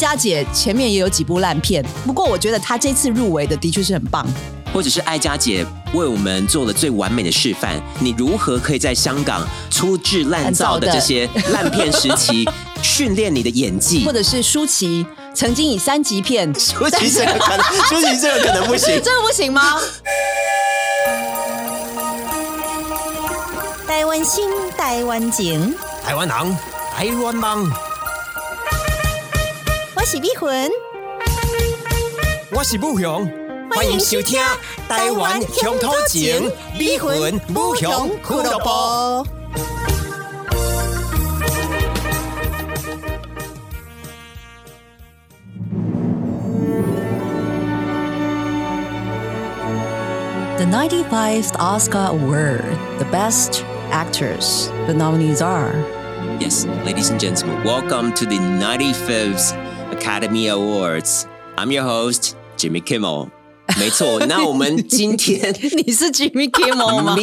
佳姐前面也有几部烂片，不过我觉得她这次入围的的确是很棒。或者是艾佳姐为我们做了最完美的示范，你如何可以在香港粗制滥造的这些烂片时期 训练你的演技？或者是舒淇曾经以三级片，舒淇这个可能，舒淇这个可能不行，这个不行吗？台湾心，台湾情，台湾人，台湾梦。我是美魂，我是武雄，欢迎收听《台湾乡土情》美魂武雄俱乐部。The 95th Oscar Award, the Best Actors. The nominees are Yes, ladies and gentlemen, welcome to the 95th Academy Awards. I'm your host, Jimmy Kimmel. 没错，那我们今天 你是 Jimmy Kimmel 吗？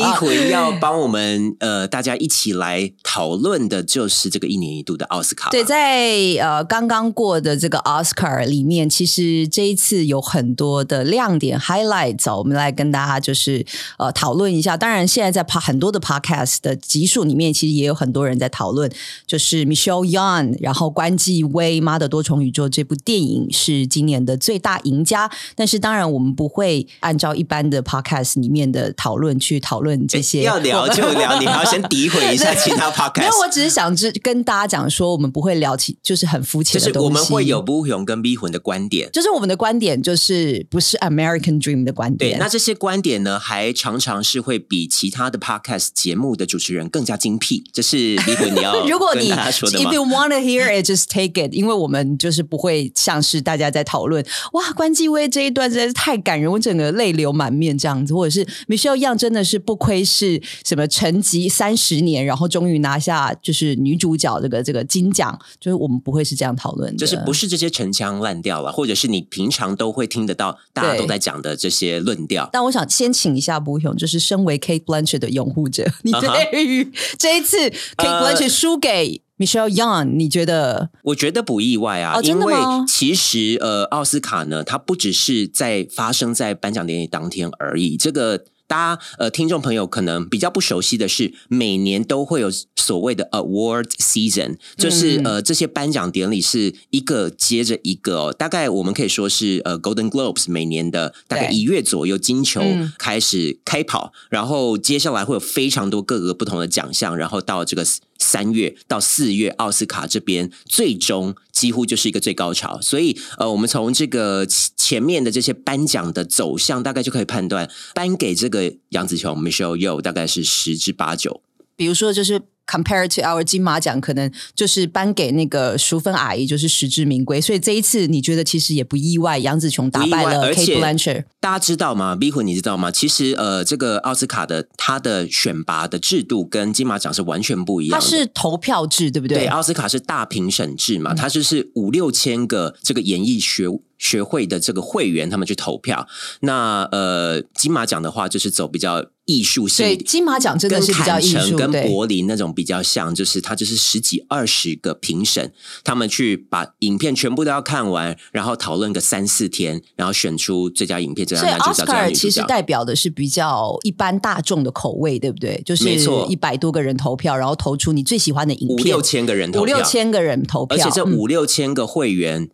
要帮我们呃大家一起来讨论的就是这个一年一度的奥斯卡。对，在呃刚刚过的这个奥斯卡里面，其实这一次有很多的亮点 highlights，我们来跟大家就是呃讨论一下。当然，现在在很多的 podcast 的集数里面，其实也有很多人在讨论，就是 Michelle Young，然后关继威《妈的多重宇宙》这部电影是今年的最大赢家。但是，当然我们不会按照一般的 podcast 里面的讨论去讨论这些，要聊就聊，你还要先诋毁一下其他 podcast。没有，我只是想知跟大家讲说，我们不会聊起就是很肤浅的东西。我们会有不勇跟逼魂的观点，就是我们的观点就是不是 American Dream 的观点。对，那这些观点呢，还常常是会比其他的 podcast 节目的主持人更加精辟。这是逼魂你要 如果你 If you want to hear it, just take it。因为我们就是不会像是大家在讨论哇，关继威这一段实在是太感人。我整个泪流满面这样子，或者是 Michelle Young 真的是不亏是什么沉寂三十年，然后终于拿下就是女主角这个这个金奖，就是我们不会是这样讨论，就是不是这些陈腔滥调了，或者是你平常都会听得到大家都在讲的这些论调。但我想先请一下布雄，就是身为 Kate Blanchett 的拥护者，你对于这一次 Kate Blanchett 输给。Michelle Young，你觉得？我觉得不意外啊，因为其实呃，奥斯卡呢，它不只是在发生在颁奖典礼当天而已，这个。大家呃，听众朋友可能比较不熟悉的是，每年都会有所谓的 award season，就是呃，这些颁奖典礼是一个接着一个哦。大概我们可以说是呃，Golden Globes 每年的大概一月左右，金球开始开跑，然后接下来会有非常多各个不同的奖项，然后到这个三月到四月，奥斯卡这边最终几乎就是一个最高潮。所以呃，我们从这个前面的这些颁奖的走向，大概就可以判断颁给这个。杨紫琼 Michelle Yeoh 大概是十之八九，比如说就是。Compared to our 金马奖，可能就是颁给那个淑芬阿姨，就是实至名归。所以这一次，你觉得其实也不意外，杨紫琼打败了 Kate Blanchett。大家知道吗 b i h 你知道吗？其实呃，这个奥斯卡的它的选拔的制度跟金马奖是完全不一样。它是投票制，对不对？对，奥斯卡是大评审制嘛，它就是五六千个这个演艺学学会的这个会员，他们去投票。那呃，金马奖的话，就是走比较。艺术性，对金马奖真的是比较艺术，跟柏林那种比较像，就是他就是十几二十个评审，他们去把影片全部都要看完，然后讨论个三四天，然后选出最佳影片。所以奥斯卡其实代表的是比较一般大众的口味，对不对？就是一百多个人投票，然后投出你最喜欢的影片，五六千个人，投五六千个人投票，而且这五六千个会员，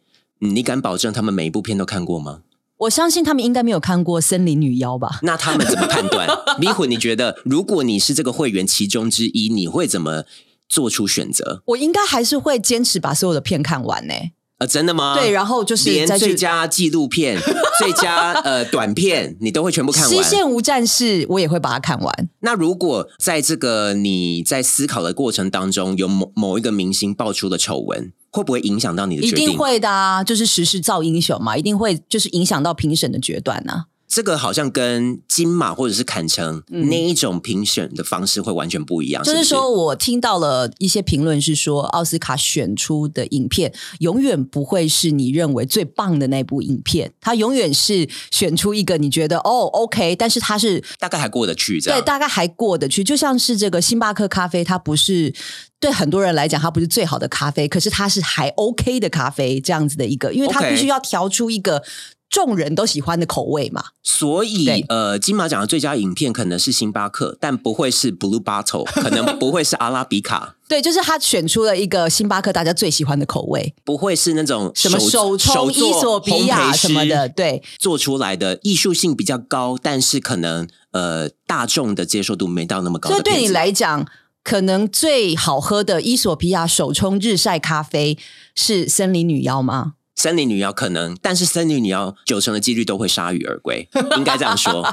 你敢保证他们每一部片都看过吗？我相信他们应该没有看过《森林女妖》吧？那他们怎么判断？迷魂，你觉得如果你是这个会员其中之一，你会怎么做出选择？我应该还是会坚持把所有的片看完呢。啊，真的吗？对，然后就是连最佳纪录片、最佳呃短片，你都会全部看完。《西线无战事》我也会把它看完。那如果在这个你在思考的过程当中，有某某一个明星爆出了丑闻？会不会影响到你的决定？一定会的啊，就是时势造英雄嘛，一定会就是影响到评审的决断呢。这个好像跟金马或者是坎城、嗯那一种评选的方式会完全不一样。不就是说，我听到了一些评论是说，奥斯卡选出的影片永远不会是你认为最棒的那部影片，它永远是选出一个你觉得哦 OK，但是它是大概还过得去，这样对大概还过得去，就像是这个星巴克咖啡，它不是。对很多人来讲，它不是最好的咖啡，可是它是还 OK 的咖啡，这样子的一个，因为它必须要调出一个众人都喜欢的口味嘛。所以呃，金马奖的最佳影片可能是星巴克，但不会是 Blue Bottle，可能不会是阿拉比卡，对，就是他选出了一个星巴克大家最喜欢的口味，不会是那种什么手冲伊索比亚什么的，对，做出来的艺术性比较高，但是可能呃大众的接受度没到那么高。所以对你来讲，可能最好喝的伊索比亚手冲日晒咖啡是森林女妖吗？森林女妖可能，但是森林女妖九成的几率都会铩羽而归，应该这样说。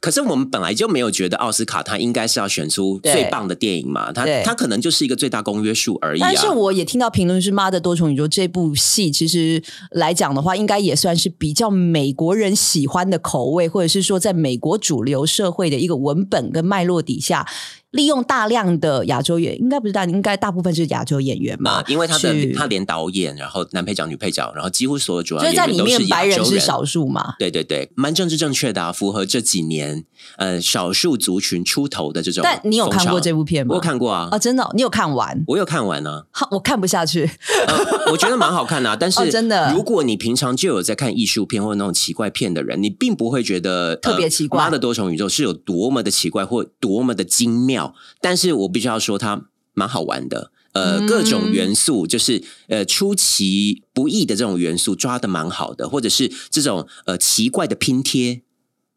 可是我们本来就没有觉得奥斯卡它应该是要选出最棒的电影嘛，它对它可能就是一个最大公约数而已啊。但是我也听到评论是《妈的多重宇宙》这部戏，其实来讲的话，应该也算是比较美国人喜欢的口味，或者是说在美国主流社会的一个文本跟脉络底下，利用大量的亚洲演，应该不是大，应该大部分是亚洲演员嘛啊，，因为他的他连导演，然后男配角、女配角，然后几乎所有主要就是在里演员都是面白人是少数嘛。对对对，蛮政治正确的啊，符合这几年呃少数族群出头的这种。但你有看过这？部片吗？我看过啊，啊，真的哦、你有看完？我有看完啊，好我看不下去。呃，我觉得蛮好看 的、啊。但是、哦真的如果你平常就有在看艺术片或者那种奇怪片的人，你并不会觉得特别奇怪呃妈的多重宇宙是有多么的奇怪或多么的精妙。但是我必须要说，它蛮好玩的。呃，嗯各种元素就是呃出其不意的这种元素抓的蛮好的，或者是这种呃奇怪的拼贴，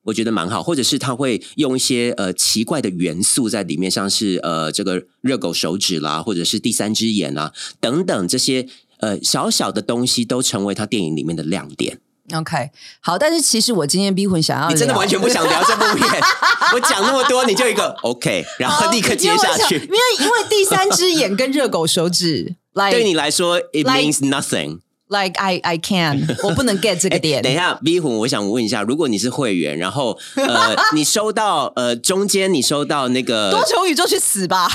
我觉得蛮好，或者是他会用一些呃奇怪的元素在里面，像是呃这个热狗手指啦，或者是第三只眼啦等等这些呃小小的东西，都成为他电影里面的亮点。OK，好，但是其实我今天逼魂想要你真的完全不想聊这部片，我讲那么多，你就一个 OK，然后立刻接下去因为因。为第三只眼跟热狗手指，like 对你来说，it means nothing。like I I can，我不能 get 这个哎点。等一下，B 魂，我想问一下，如果你是会员，然后呃，你收到呃中间你收到那个多重宇宙去死吧！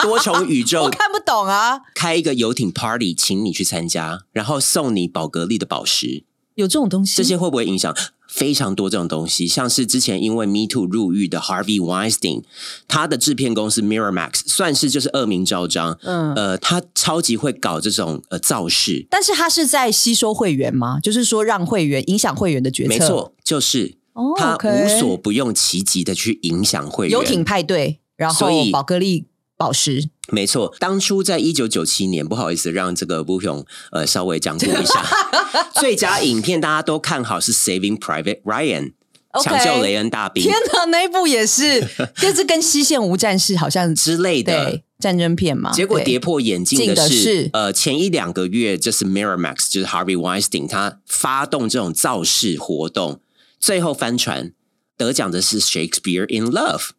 多重宇宙我看不懂啊，开一个游艇 party，请你去参加，然后送你宝格丽的宝石，有这种东西？这些会不会影响？非常多这种东西，像是之前因为 Me Too 入狱的 Harvey Weinstein，他的制片公司 Miramax 算是就是恶名昭彰，嗯呃，他超级会搞这种呃造势，但是他是在吸收会员吗？就是说让会员影响会员的决策？没，错，就是哦他无所不用其极的去影响会员，游艇派对，然后宝格丽宝石。没错，当初在一九九七年，不好意思，让这个布雄呃稍微讲古一下，最佳影片大家都看好是《Saving Private Ryan》抢救雷恩大兵天哪，那一部也是，就是跟《西线无战事》好像之类的对。战争片嘛。对结果跌破眼镜的是呃，前一两个月就是 Miramax，就是 Harvey Weinstein，他发动这种造势活动，最后翻船，得奖的是 Shakespeare in Love，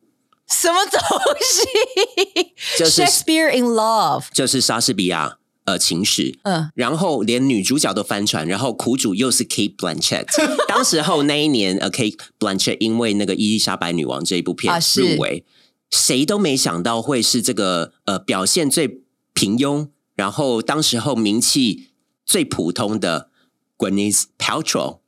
什么东西？就是 Shakespeare in Love。就是莎士比亚呃情史，嗯，然后连女主角都翻船，然后苦主又是 Kate Blanchett。当时候那一年，呃，Kate Blanchett 因为那个伊丽莎白女王这一部片入围，谁都没想到会是这个呃表现最平庸，然后当时候名气最普通的 Gwyneth Paltrow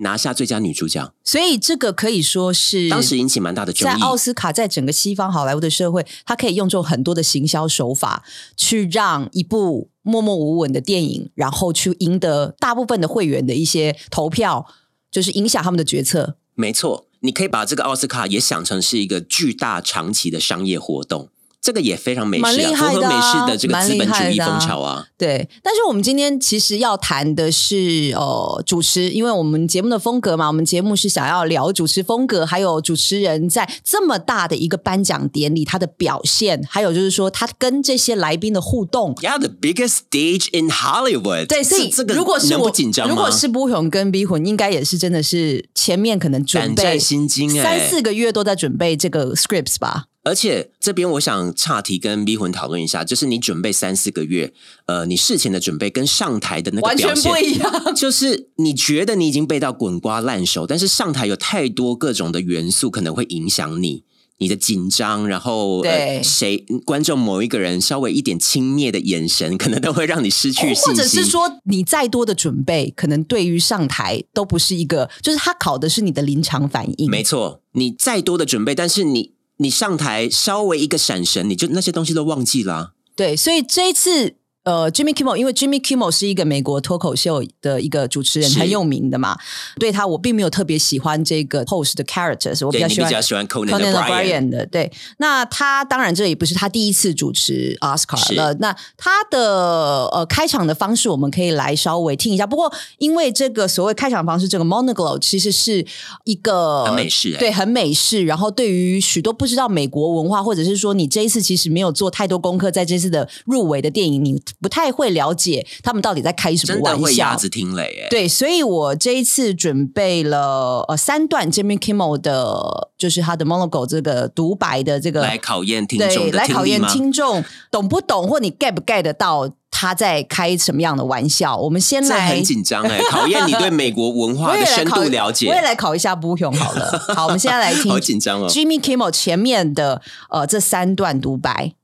拿下最佳女主角，所以这个可以说是当时引起蛮大的争议。在奥斯卡，在整个西方好莱坞的社会，它可以用这种很多的行销手法，去让一部默默无闻的电影，然后去赢得大部分的会员的一些投票，就是影响他们的决策。没错，你可以把这个奥斯卡也想成是一个巨大长期的商业活动，这个也非常美式啊，符合害的啊美式的这个资本主义风潮啊。对，但是我们今天其实要谈的是呃主持，因为我们节目的风格嘛，我们节目是想要聊主持风格，还有主持人在这么大的一个颁奖典礼他的表现，还有就是说他跟这些来宾的互动。Yeah, the biggest stage in Hollywood。对，所以这这个如果是我紧张？如果是不红跟 B 魂，应该也是真的是前面可能准备心惊哎三四个月都在准备这个 scripts 吧。而且这边我想岔题跟 V 魂讨论一下，就是你准备三四个月，呃，你事前的准备跟上台的那个完全表现不一样。就是你觉得你已经背到滚瓜烂熟，但是上台有太多各种的元素可能会影响你。你的紧张，然后对呃、谁观众某一个人稍微一点轻蔑的眼神，可能都会让你失去信心。或者是说，你再多的准备，可能对于上台都不是一个，就是他考的是你的临场反应。没错，你再多的准备，但是你你上台稍微一个闪神，你就那些东西都忘记了、对，所以这一次。呃，Jimmy Kimmel，因为 Jimmy Kimmel 是一个美国脱口秀的一个主持人，很有名的嘛。对他，我并没有特别喜欢这个 host 的 characters，我比较喜欢比较喜欢 Conan O'Brien 的。对，那他当然这也不是他第一次主持 Oscar 了。那他的呃开场的方式，我们可以来稍微听一下。不过，因为这个所谓开场方式，这个 monologue 其实是一个很美式欸对，很美式。然后，对于许多不知道美国文化，或者是说你这一次其实没有做太多功课，在这次的入围的电影，你不太会了解他们到底在开什么玩笑。会鸭子听雷哎。对，所以我这一次准备了呃三段 Jimmy Kimmel 的，就是他的 monologue 这个独白的这个来考验听对，众的来考验听众懂不懂，或你 get 不 get 得到他在开什么样的玩笑。我们先这来很紧张哎，考验你对美国文化的深度了解。我也来考一下布雄好了。好，我们现在来听 好紧张哦 Jimmy Kimmel 前面的呃这三段独白。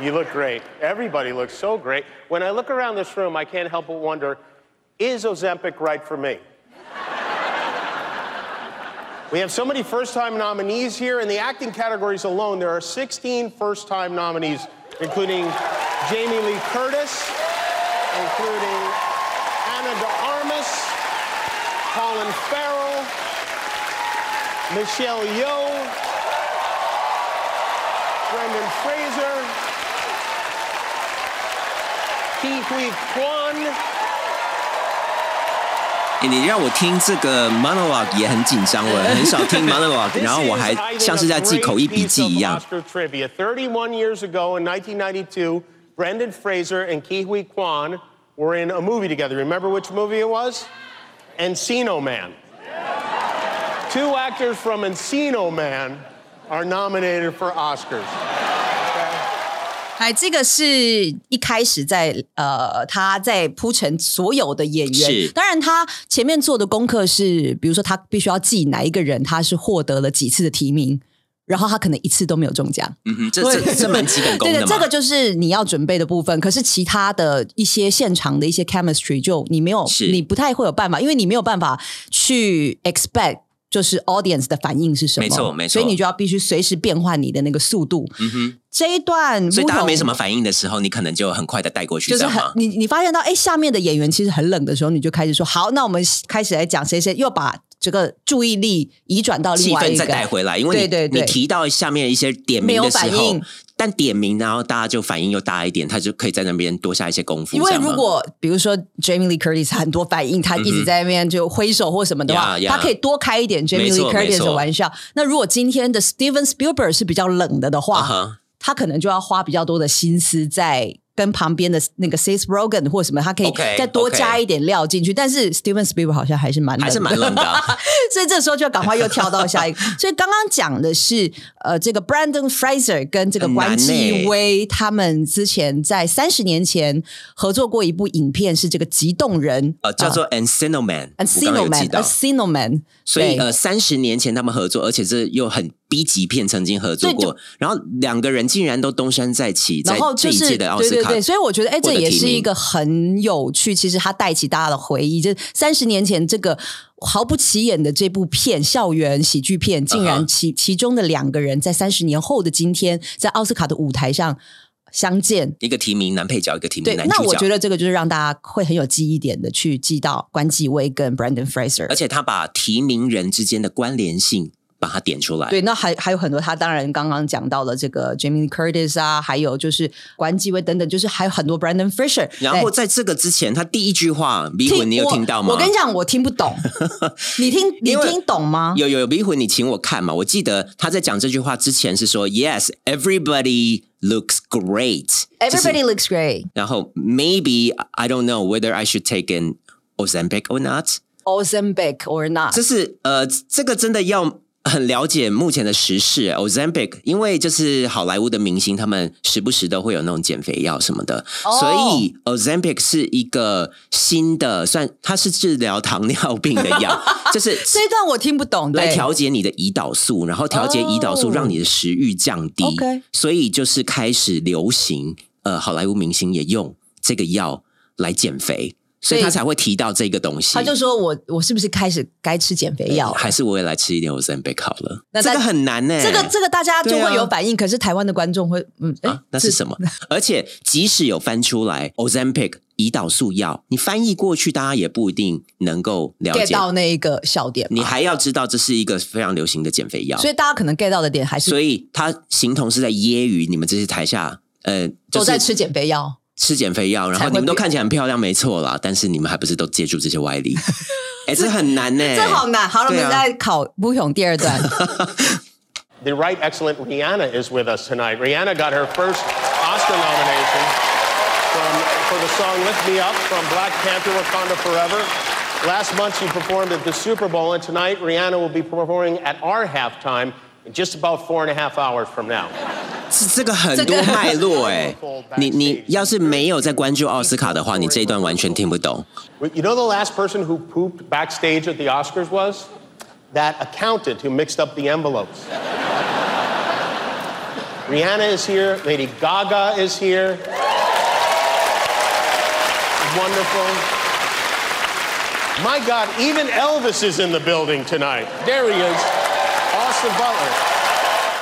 You look great. Everybody looks so great. When I look around this room, I can't help but wonder is Ozempic right for me? we have so many first time nominees here. In the acting categories alone, there are 16 first time nominees, including Jamie Lee Curtis, including Anna de Armas, Colin Farrell, Michelle Yeoh, Brendan Fraser, Ki Hui Kwan. 欸你让我听这个 monologue 也很紧张，我很少听 monologue， This 然后我 is, 还 I think, 像是在 a 记 great 口译笔 piece 记 of 一样。 Oscar trivia. 31 years ago in 1992, Brendan Fraser and Ki Hui Kwan were in a movie together. Remember which movie it was? Encino Man. Two actors from Encino Man are nominated for Oscars. 哎，这个是一开始在呃，他在铺陈所有的演员是。当然，他前面做的功课是，比如说他必须要记哪一个人他是获得了几次的提名，然后他可能一次都没有中奖。嗯哼，这这这蛮基本功对的，的嘛。这个就是你要准备的部分。可是其他的一些现场的一些 chemistry，就你没有，你不太会有办法，因为你没有办法去 expect。就是 audience 的反应是什么？没错没错所以你就要必须随时变换你的那个速度。嗯哼，这一段，所以大家没什么。反应的时候，你可能就很快的带过去，就是？很你你发现到哎，下面的演员其实很冷的时候，你就开始说好，那我们开始来讲谁谁，又把这个注意力移转到另外一个气氛再带回来，因为你对对对你提到下面一些点名的时候反应，但点名然后大家就反应又大一点，他就可以在那边多下一些功夫。因为如果比如说 Jamie Lee Curtis 很多反应，他一直在那边就挥手或什么的话，他可以多开一点 Jamie Lee Curtis 的玩笑。那如果今天的 Steven Spielberg 是比较冷的的话，他可能就要花比较多的心思在。跟旁边的那个 Seth Rogen 或什么，他可以再多加一点料进去。但是 Steven Spielberg 好像还是蛮还是蛮冷的啊 所以这时候就要赶快又跳到下一个。所以刚刚讲的是呃，这个 Brandon Fraser 跟这个关继欸威他们之前在三十年前合作过一部影片，是这个《极冻人》呃，叫做有记 Man，到。Encino Man。所以呃，三十年前他们合作，而且这又很 B 级片曾经合作过，然后两个人竟然都东山再起，在然后就是这一届的奥斯卡，对对对，所以我觉得哎，这也是一个很有趣。其实它带起大家的回忆，就三十年前这个毫不起眼的这部片，校园喜剧片，竟然其其中的两个人在三十年后的今天，在奥斯卡的舞台上相见。一个提名男配角，一个提名，男主角那我觉。得这个就是让大家会很有记忆点的去记到关继威跟 Brandon Fraser，而且他把提名人之间的关联性把它点出来。对，那还还有很多，他当然刚刚讲到了这个 Jamie Curtis 啊，还有就是关继威等等，就是还有很多 Brandon Fisher。然后在这个之前，他第一句话迷魂，你有我听到吗？我跟你讲，我听不懂，你听你听懂吗？有有有迷魂，你请我看嘛。我记得他在讲这句话之前是说，Yes, everybody looks great. Everybody looks great. 然后 maybe I don't know whether I should take an Ozempic or not。Ozempic or not？这是呃，这个真的要很了解目前的时事，Ozempic，因为就是好莱坞的明星，他们时不时都会有那种减肥药什么的，哦所以 Ozempic 是一个新的，算它是治疗糖尿病的药，就是这一段我听不懂，对来调节你的胰岛素，然后调节胰岛素，哦让你的食欲降低。所以就是开始流行，呃，好莱坞明星也用这个药来减肥，所以他才会提到这个东西。他就说我我是不是开始该吃减肥药了？还是我也来吃一点 Ozempic 好了。那在这个很难呢、这个这个大家就会有反应，可是台湾的观众会嗯，哎、啊，那是什么？而且即使有翻出来 Ozempic 胰岛素药，你翻译过去，大家也不一定能够了解。到那一个笑点，你还要知道这是一个非常流行的减肥药，所以大家可能 get 到的点还是所以他形同是在揶揄你们这些台下呃，就是都在吃减肥药。吃减肥药，然才会后你们都变看起来很漂亮，没错啦，但是你们还不是都借助这些歪理？哎，这很难呢、这好难。好了，我们对啊再考不勇第二段。 The right excellent Rihanna is with us tonight. Rihanna got her first Oscar nomination from, for the song Lift Me Up from Black Panther Wakanda Forever. Last month she performed at the Super Bowl, and tonight Rihanna will be performing at our halftime in just about four and a half hours from now. 这这个很多脉络哎、你你要是没有在关注奥斯卡的话，你这一段完全听不懂。 You know the last person who pooped backstage at the Oscars was? That accountant who mixed up the envelopes. Rihanna is here. Lady Gaga is here. Wonderful. My God, even Elvis is in the building tonight. There he is. Austin Butler.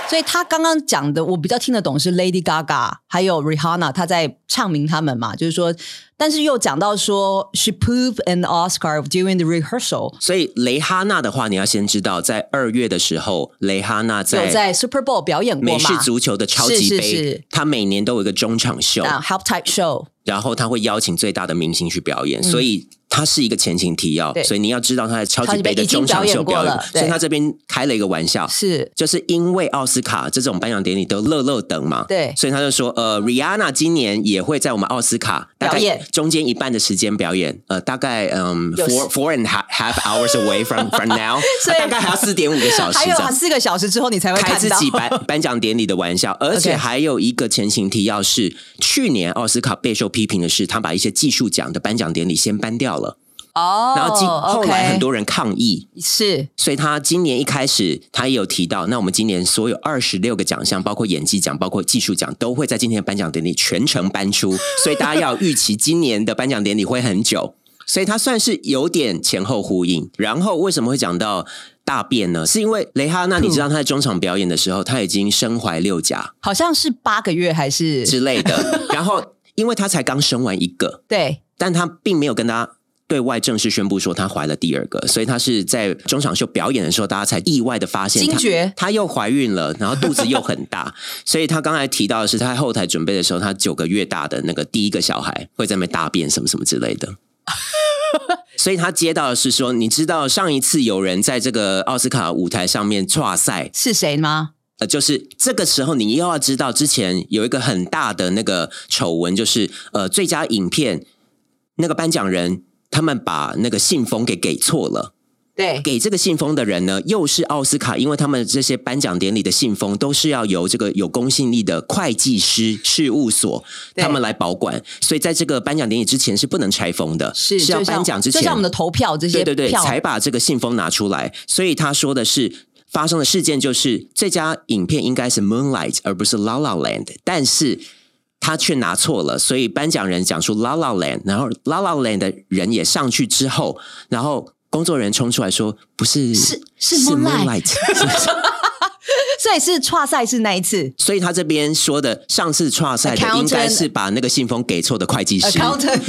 所以他刚刚讲的，我比较听得懂是 Lady Gaga 还有 Rihanna，他在唱明他们嘛，就是说，但是又讲到说 she pooped an Oscar during the rehearsal，所以雷哈娜的话，你要先知道，在二月的时候，雷哈娜有在在 Super Bowl 表演过美式嘛？足球的超级杯是，她每年都有一个中场秀，啊 h e l p Type Show，然后他会邀请最大的明星去表演，所以它是一个前情提要所以你要知道他在超级杯的中场秀表演。所以他这边开了一个玩笑，是。就是因为奥斯卡这种颁奖典礼都乐乐等嘛，对。所以他就说，呃，Rihanna 今年也会在我们奥斯卡大概表演。中间一半的时间表演，呃，大概嗯有 four four and half half hours away from from now，所以大概还要四点五个小时还有。四个小时之后你才会开。自己颁颁奖典礼的玩笑，而且还有一个前情提要是，去年奥斯卡备受批评的是，他把一些技术奖的颁奖典礼先搬掉了，哦，然后今后来很多人抗议，是。所以他今年一开始他也有提到，那我们今年所有二十六个奖项，包括演技奖、包括技术奖，都会在今天的颁奖典礼全程颁出，所以大家要预期今年的颁奖典礼会很久，所以他算是有点前后呼应。然后为什么会讲到大便呢？是因为雷哈娜，你知道他在中场表演的时候，他已经身怀六甲好像是八个月还是？之类的，然后因为他才刚生完一个，对。但他并没有跟大家对外正式宣布说她怀了第二个，所以她是在中场秀表演的时候，大家才意外的发现她惊觉她又怀孕了，然后肚子又很大，所以她刚才提到的是，她在后台准备的时候，她九个月大的那个第一个小孩会在那边大便什么什么之类的。所以她接到的是说，你知道上一次有人在这个奥斯卡舞台上面跨赛，是谁吗？呃，就是这个时候，你又要知道之前有一个很大的那个丑闻，就是呃，最佳影片那个颁奖人他们把那个信封给给错了。对，给这个信封的人呢，又是奥斯卡，因为他们这些颁奖典礼的信封都是要由这个有公信力的会计师事务所他们来保管，所以在这个颁奖典礼之前是不能拆封的，是是就像颁奖之前，就像我们的投票这些对对对，才把这个信封拿出来。所以他说的是。发生的事件就是这家影片应该是《Moonlight》而不是《La La Land》，但是他却拿错了，所以颁奖人讲出《La La Land》，然后《La La Land》的人也上去之后，然后工作人员冲出来说：“不是，是是是 Moonlight 所以是跨赛是那一次。所以他这边说的上次跨赛的应该是把那个信封给错的会计师。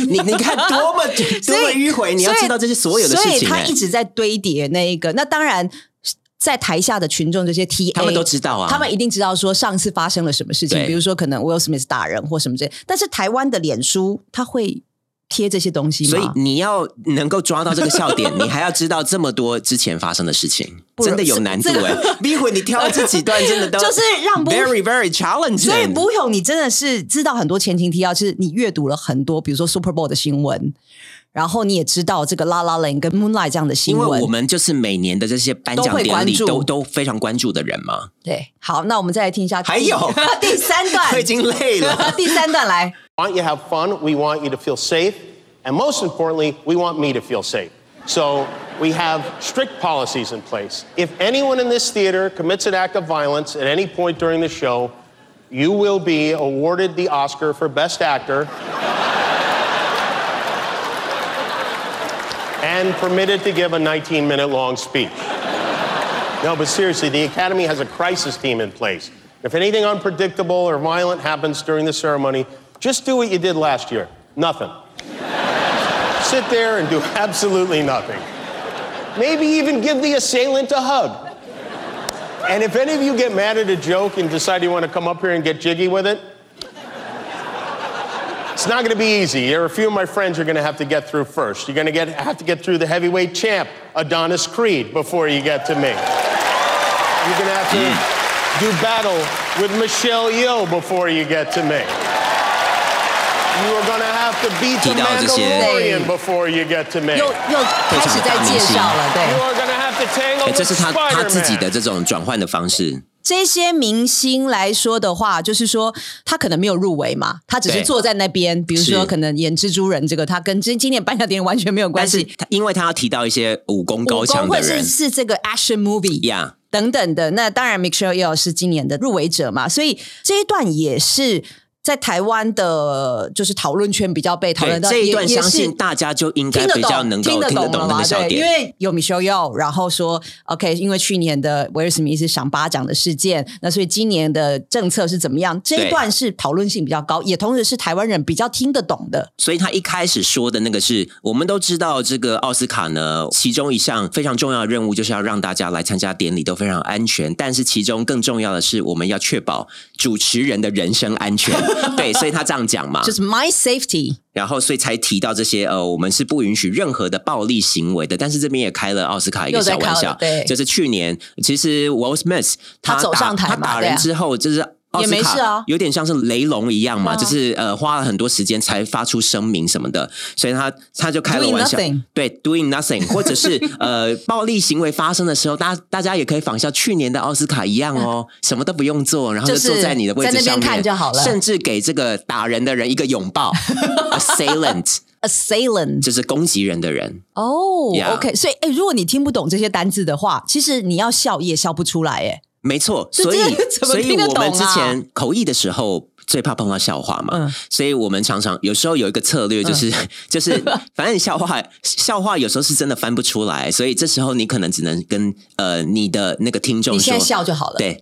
你你看多么多么迂回，你要知道这些所有的事情、哎所以他一直在堆叠那一个。那当然，在台下的群众这些 T A，他们都知道啊他们一定知道说上次发生了什么事情，对比如说可能 Will Smith 打人或什么之类。但是台湾的脸书他会贴这些东西吗？所以你要能够抓到这个笑点，你还要知道这么多之前发生的事情，真的有难度这个哎。逼婚，你挑的这几段真的都 就是让不 very very challenging。所以不勇，你真的是知道很多前情提要，就是你阅读了很多，比如说 Super Bowl 的新闻，然后你也知道这个《La La Land》跟《Moonlight》这样的新闻，因为我们就是每年的这些颁奖典礼都会关注都都非常关注的人嘛。对。好，那我们再来听一下第，还有第三段，我已经累了。第三段来， We want you to have fun. We want you to feel safe. And most importantly, we want me to feel safe. So we have strict policies in place. If anyone in this theater commits an act of violence at any point during the show, you will be awarded the Oscar for Best Actor And permitted to give a 19 minute long speech. No, but seriously, the Academy has a crisis team in place. If anything unpredictable or violent happens during the ceremony, just do what you did last year nothing. Sit there and do absolutely nothing. Maybe even give the assailant a hug. And if any of you get mad at a joke and decide you want to come up here and get jiggy with it, it's not going to be easy. There are a few of my friends you're going to have to get through first. You're going to get, have to get through the heavyweight champ, Adonis Creed, before you get to me. You're going to have to do battle with Michelle Yeoh before you get to me. You are going to have to beat the 提到这些 Mandalorian before you get to me. 又又开始在介绍了， You 对。 are going to have to tangle 哎，这 with 是他他自己 Spider-Man. 的这种转换的方式。 这些明星来说的话，就是说他可能没有入围嘛，他只是坐在那边，比如说可能演蜘蛛人这个，他跟今今年颁奖典礼完全没有关但是因为他要提到一些武功高武强的人。或是是这个 action movie 呀等等的，那当然 Michelle Yeoh 是今年的入围者嘛，所以这一段也是在台湾的，就是讨论圈比较被讨论到这一段，相信大家就应该比较懂，能够听得？懂那个笑对，因。为有 Michelle Yeoh，然后说 OK，因为去年的威尔史密斯赏巴掌的事件，那所以今年的政策是怎么样？这一段是讨论性比较高，也同时是台湾人比较听得懂的。所以他一开始说的那个是，我们都知道这个奥斯卡呢，其中一项非常重要的任务就是要让大家来参加典礼都非常安全，但是其中更重要的是，我们要确保主持人的人身安全。对，所以他这样讲嘛，就是 My Safety，然后所以才提到这些呃，我们是不允许任何的暴力行为的。但是这边也开了奥斯卡一个小玩笑，对就是去年其实 Will Smith 他走打上台他打人之后就是。也没事啊。有点像是雷龙一样嘛，嗯。就是呃花了很多时间才发出声明什么的，所以他他就开了玩笑对，doing nothing，或者是 呃暴力行为发生的时候，大家大家也可以仿效去年的奥斯卡一样哦，什么都不用做，然后坐在你的位置在那边上面看就好了。甚至给这个打人的人一个拥抱，assailant。assailant。就是攻击人的人。哦、Yeah o k 所以哎、如果你听不懂这些单字的话，其实你要笑也笑不出来，哎，没错，所以所以我们之前口译的时候。最怕碰到笑话嘛，嗯。所以我们常常有时候有一个策略，就是、就是反正笑话笑话有时候是真的翻不出来，所以这时候你可能只能跟呃你的那个听众说，你现在笑就好了。，对，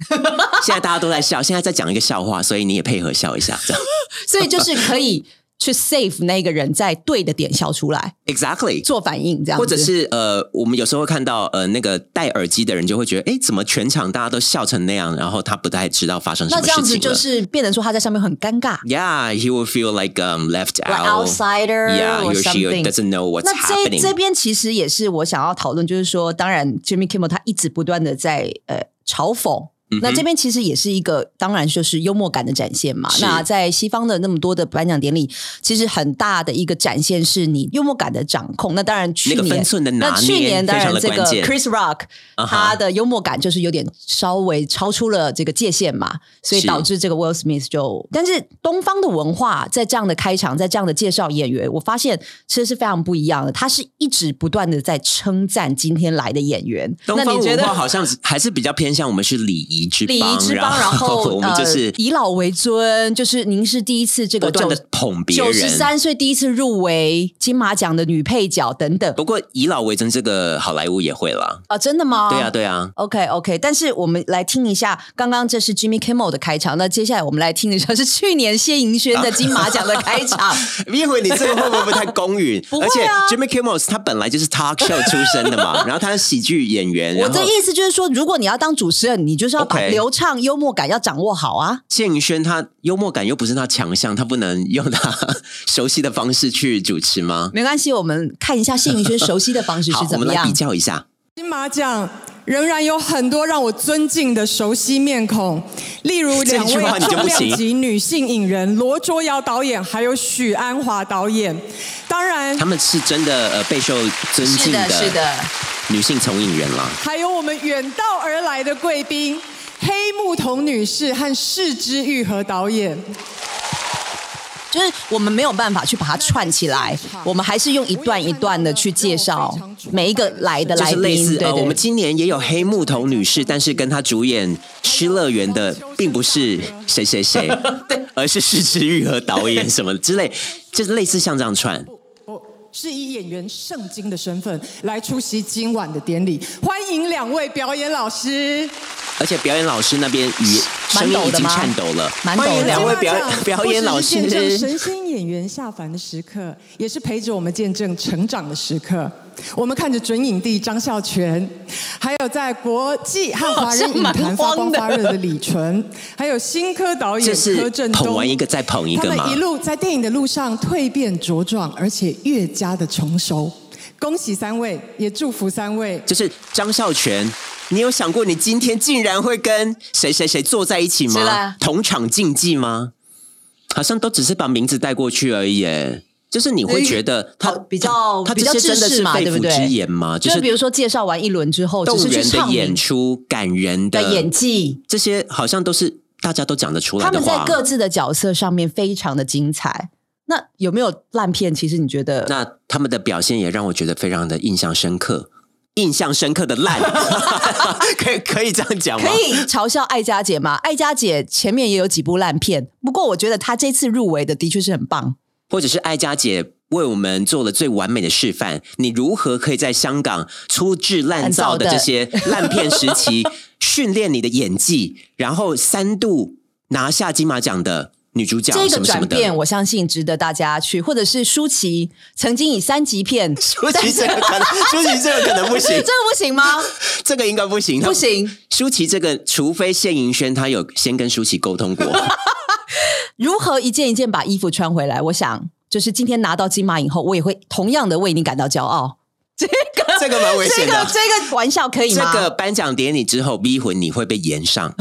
现在大家都在笑，现在在讲一个笑话，所以你也配合笑一下，这样。所以就是可以去 save 那个人在对的点笑出来，exactly 做反应这样，或者是呃，我们有时候会看到呃，那个戴耳机的人就会觉得，哎，怎么全场大家都笑成那样，然后他不太知道发生什么那这样子。就是变成说他在上面很尴尬。Yeah, he will feel like um left Like out. outsider Yeah, or she something. doesn't know what's 那这 happening. 这边其实也是我想要讨论，就是说，当然 Jimmy Kimmel 他一直不断的在呃嘲讽。嗯那这边其实也是一个，当然就是幽默感的展现嘛。那在西方的那么多的颁奖典礼，其实很大的一个展现是你幽默感的掌控。那当然去年那个分寸的拿那去年当然这个 Chris Rock 他的幽默感就是有点稍微超出了这个界限嘛，所以导致这个 Will Smith 就，但是东方的文化在这样的开场，在这样的介绍演员，我发现其实是非常不一样的。他是一直不断的在称赞今天来的演员。东方那你觉得文化好像还是比较偏向我们是礼仪之礼仪，之邦，然后 我们就是呃、以老为尊，就是您是第一次这个不断的捧别人九十。三岁第一次入围金马奖的女配角等等不过以老为尊，这个好莱坞也会啦。啊，真的吗？对啊，对啊。OK OK，但是我们来听一下，刚刚这是 Jimmy Kimmel 的开场，那接下来我们来听一下是去年谢盈萱的金马奖的开场。一会你这个会不会太公允？不会而且啊 Jimmy Kimmel 他本来就是 talk show 出身的嘛，然后他是喜剧演员。我的意思就是说，如果你要当主持人，你就是要流畅幽默感要掌握好啊。谢盈萱他幽默感又不是他强项，他不能用他 熟悉的方式去主持吗？没关系，我们看一下谢盈萱熟悉的方式是怎么样们来比。较一下。金马奖仍然有很多让我尊敬的熟悉面孔，例如 两位重量级女性影人罗卓瑶导演，还有许鞍华导演。当然他，们是真的呃备受尊是敬的，是的。女性从影人啦。还有我们远道而来的贵宾黑木瞳女士和世之愈合导演。就是我们没有办法去把它串起来，我们还是用一段一段的去介绍每一个来的来就是类宾。似呃，对对我们今年也有黑木瞳女士，但是跟她主演《失乐园》的并不是谁谁谁，而是石之愈和导演什么之类，就是类似像这样串。我是以演员圣经的身份来出席今晚的典礼，欢迎两位表演老师。而且表演老师那边语声音已经颤抖了，蛮抖的欢迎两位表表演老师见证。神仙演员下凡的时刻，也是陪着我们见证成长的时刻。我们看着准影帝张孝全，还有在国际 和华人影坛发光发热的李纯，还有新科导演柯震东，捧完一个再捧一个吗他们一路在电影的路上蜕变茁壮，而且越加的成熟。恭喜三位，也祝福三位。就是张孝全，你有想过你今天竟然会跟谁谁谁坐在一起吗是啦？同场竞技吗？好像都只是把名字带过去而已耶。就是你会觉得他比较他比较这些真的是肺腑之言吗？就是比如说介绍完一轮之后，只动是人的演出、感人的的演技，这些好像都是大家都讲得出来他们在。各自的角色上面非常的精彩。那有没有烂片？其实你觉得？那他们的表现也让我觉得非常的印象深刻，印象深刻的烂，可以可以这样讲吗？可以嘲笑艾佳姐吗？艾佳姐前面也有几部烂片，不过我觉得她这次入围的的确是很棒。或者是艾佳姐为我们做了最完美的示范，你如何可以在香港粗制滥造的滥 造的。这些烂片时期训练你的演技，然后三度拿下金马奖的女主角这个。转变，我相信值得大家去，或者是舒淇曾经以三级片，舒淇这个可能，舒淇这个可能不行这，个不行吗？这个应该不行，不行。舒淇这个，除非谢盈萱她有先跟舒淇沟通过，如何一件一件把衣服穿回来？我想，就是今天拿到金马影后，我也会同样的为你感到骄傲。这个这个蛮危险的。个这个玩笑可以吗？这个颁奖典礼之后逼魂你会被延上，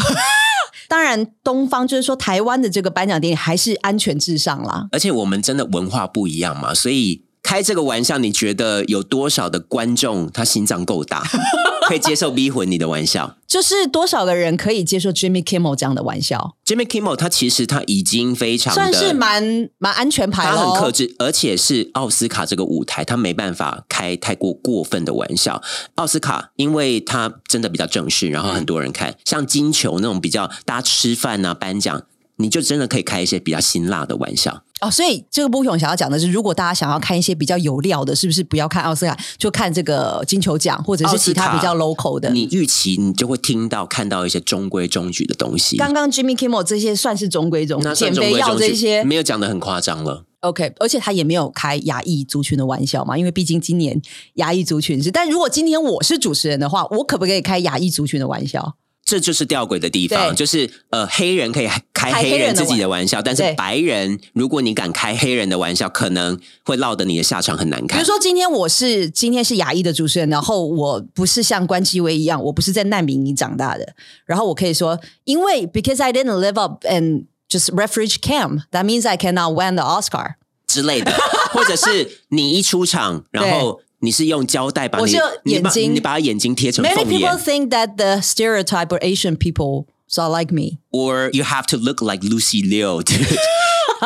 当然，东方就是说台湾的这个颁奖典礼还是安全至上啦。而且我们真的文化不一样嘛，所以开这个玩笑，你觉得有多少的观众他心脏够大，可以接受逼魂你的玩笑 就是多少个人可以接受 Jimmy Kimmel 这样的玩笑，？Jimmy Kimmel 他其实他已经非常算是。蛮蛮安全牌他很克制，而且是奥斯卡这个舞台，他没办法开太过过分的玩笑。奥斯卡，因为他真的比较正式，然后很多人看，像金球那种比较大家吃饭啊、颁奖，你就真的可以开一些比较辛辣的玩笑。哦。所以这个波雄想要讲的是，如果大家想要看一些比较有料的，是不是不要看奥斯卡，就看这个金球奖或者是其他比较 local 的？你预期你就会听到看到一些中规中矩的东西。刚刚 Jimmy Kimmel 这些算是中规中矩，减肥药这些没有讲的很夸张了。OK，而且他也没有开亚裔族群的玩笑嘛，因为毕竟今年亚裔族群是。但如果今天我是主持人的话，我可不可以开亚裔族群的玩笑？这就是吊诡的地方，就是呃，黑人可以开开黑人自己的玩笑，但是白人，如果你敢开黑人的玩笑，可能会落得你的下场很难看。比如说今天我是今天是牙医的主持人，然后我不是像关继威一样，我不是在难民营长大的，然后我可以说，因为 because I didn't live up and just refugee camp, that means I cannot win the Oscar。之类的，或者是你一出场，然后 你是用胶带把你我是你把眼睛你把眼睛贴成 Many 凤 people 眼 think that the stereotype of Asian people are like me。 ，or you have to look like Lucy Liu to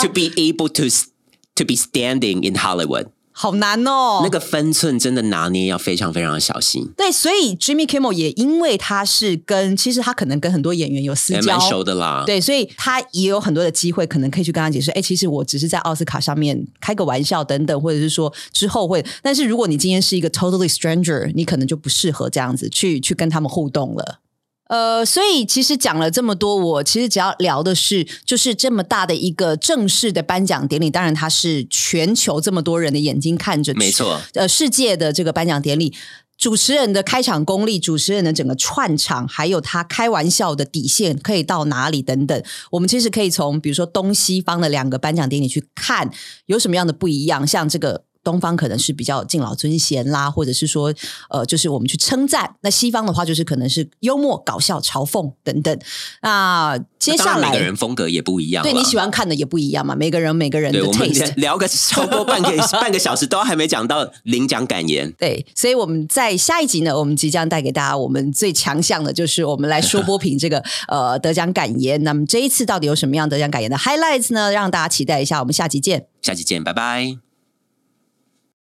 to be able to to be standing in Hollywood。 好难哦，那个分寸真的拿捏要非常非常的小心，对，所以 Jimmy Kimmel 也因为他是跟其实他可能跟很多演员有私交，熟的啦。对，所以他也有很多的机会，可能可以去跟他解释，哎，其实我只是在奥斯卡上面开个玩笑等等，或者是说之后会。但是如果你今天是一个 totally stranger，你可能就不适合这样子去去跟他们互动了。呃，所以其实讲了这么多，我其实只要聊的是，就是这么大的一个正式的颁奖典礼，当然它是全球这么多人的眼睛看着，没错，呃，世界的这个颁奖典礼，主持人的开场功力，主持人的整个串场，还有他开玩笑的底线可以到哪里等等，我们其实可以从比如说东西方的两个颁奖典礼去看有什么样的不一样，像这个。东方可能是比较敬老尊贤啦，或者是说呃，就是我们去称赞。那西方的话，就是可能是幽默、搞笑、嘲讽等等。那接下来每个人风格也不一样，对你喜欢看的也不一样嘛。每个人每个人的 taste，聊个超过半个半个小时都还没讲到领奖感言。对，所以我们在下一集呢，我们即将带给大家我们最强项的，就是我们来说播评这个 呃得奖感言。那么这一次到底有什么样得奖感言的 highlights 呢？让大家期待一下。我们下集见，下集见，拜拜。